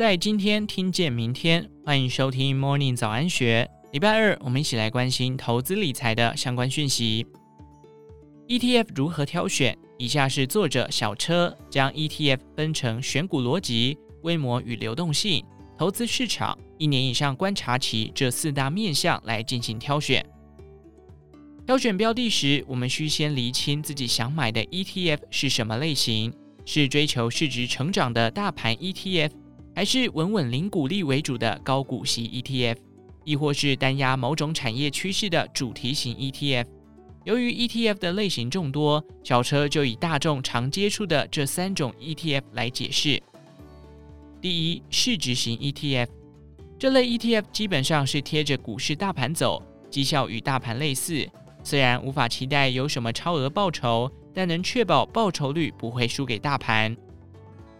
在今天听见明天，欢迎收听 Morning 早安学。礼拜二，我们一起来关心投资理财的相关讯息。ETF 如何挑选？以下是作者小车将 ETF 分成选股逻辑、规模与流动性、投资市场、一年以上观察期这四大面向来进行挑选。挑选标的时，我们需先厘清自己想买的 ETF 是什么类型，是追求市值成长的大盘 ETF，还是稳稳领股利为主的高股息 ETF？亦或是单押某种产业趋势的主题型 ETF。由于 ETF 的类型众多，小车就以大众常接触的这三种 ETF 来解释。第一，市值型 ETF，这类 ETF 基本上是贴着股市大盘走，绩效与大盘类似。虽然无法期待有什么超额报酬，但能确保报酬率不会输给大盘。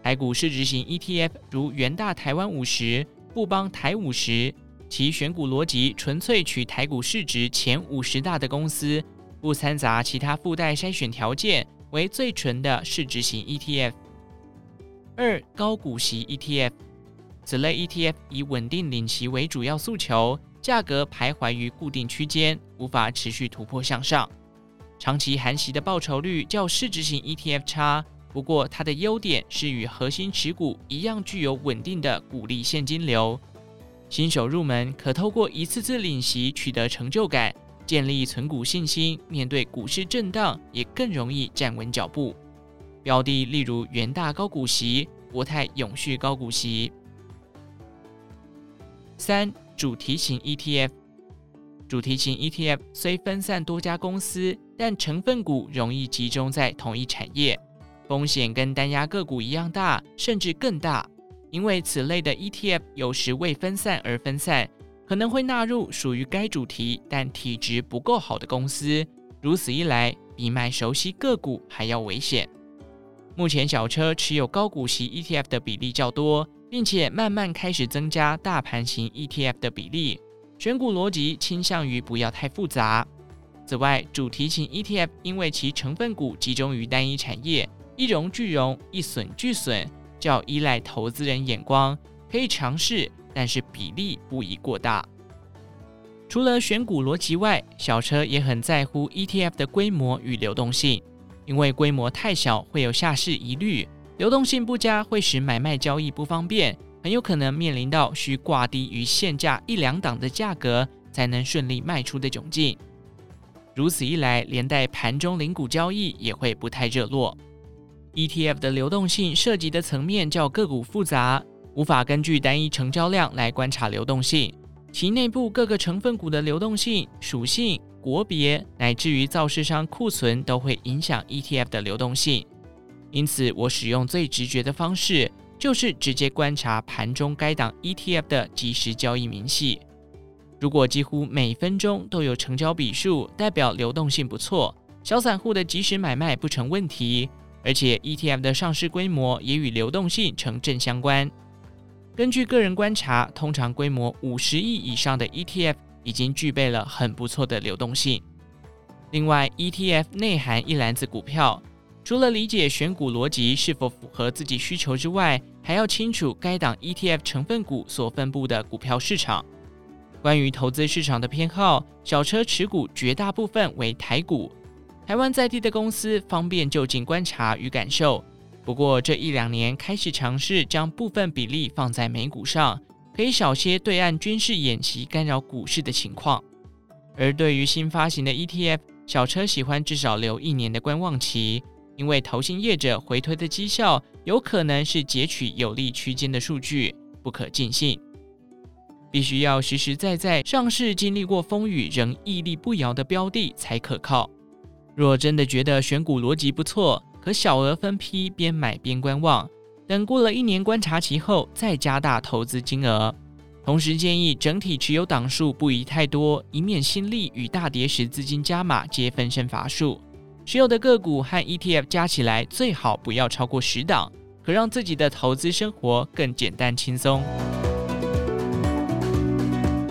台股市值型 ETF 如元大台湾五十、富邦台五十。其选股逻辑纯粹取台股市值前五十大的公司，不掺杂其他附带筛选条件，为最纯的市值型 ETF。二、高股息 ETF，此类 ETF 以稳定领息为主要诉求，价格徘徊于固定区间，无法持续突破向上。长期含息的报酬率较市值型 ETF 差，不过它的优点是与核心持股一样，具有稳定的股利现金流。新手入门可透过一次次领息取得成就感，建立存股信心，面对股市震荡也更容易站稳脚步。标的例如元大高股息、国泰永续高股息。三、主题型 ETF，主题型 ETF 虽分散多家公司，但成分股容易集中在同一产业，风险跟单压个股一样大，甚至更大。因为此类的 ETF 有时为分散而分散，可能会纳入属于该主题但体质不够好的公司，如此一来，比买熟悉个股还要危险。目前小车持有高股息 ETF 的比例较多，并且慢慢开始增加大盘型 ETF 的比例，选股逻辑倾向于不要太复杂。此外，主题型 ETF 因为其成分股集中于单一产业，一荣俱荣，一损俱损。较依赖投资人眼光，可以尝试，但是比例不宜过大。除了选股逻辑外，小车也很在乎 ETF 的规模与流动性，因为规模太小会有下市疑虑，流动性不佳会使买卖交易不方便，很有可能面临到需挂低于现价一两档的价格才能顺利卖出的窘境。如此一来，连带盘中领股交易也会不太热络。ETF 的流动性涉及的层面较个股复杂，无法根据单一成交量来观察流动性。其内部各个成分股的流动性、属性、国别，乃至于造市商库存，都会影响 ETF 的流动性。因此，我使用最直觉的方式，就是直接观察盘中该档 ETF 的即时交易明细。如果几乎每分钟都有成交笔数，代表流动性不错，小散户的即时买卖不成问题。而且 ETF 的上市规模也与流动性成正相关。根据个人观察，通常规模五十亿以上的 ETF 已经具备了很不错的流动性。另外，ETF 内含一篮子股票，除了理解选股逻辑是否符合自己需求之外，还要清楚该档 ETF 成分股所分布的股票市场。关于投资市场的偏好，小车持股绝大部分为台股。台湾在地的公司方便就近观察与感受，不过这一两年开始尝试将部分比例放在美股上，可以少些对岸军事演习干扰股市的情况。而对于新发行的 ETF，小车喜欢至少留一年的观望期，因为投信业者回推的绩效有可能是截取有利区间的数据，不可尽信，必须要实实在在上市经历过风雨仍屹立不摇的标的才可靠。若真的觉得选股逻辑不错，可小额分批边买边观望，等过了一年观察期后再加大投资金额。同时建议整体持有档数不宜太多，以免新力与大跌时资金加码皆分身乏术。持有的个股和 ETF 加起来最好不要超过十档，可让自己的投资生活更简单轻松。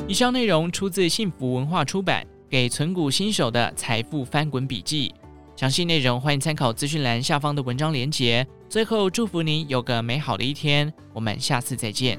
以上内容出自幸福文化出版。给存股新手的财富翻滚笔记，详细内容欢迎参考资讯栏下方的文章连接。最后，祝福您有个美好的一天，我们下次再见。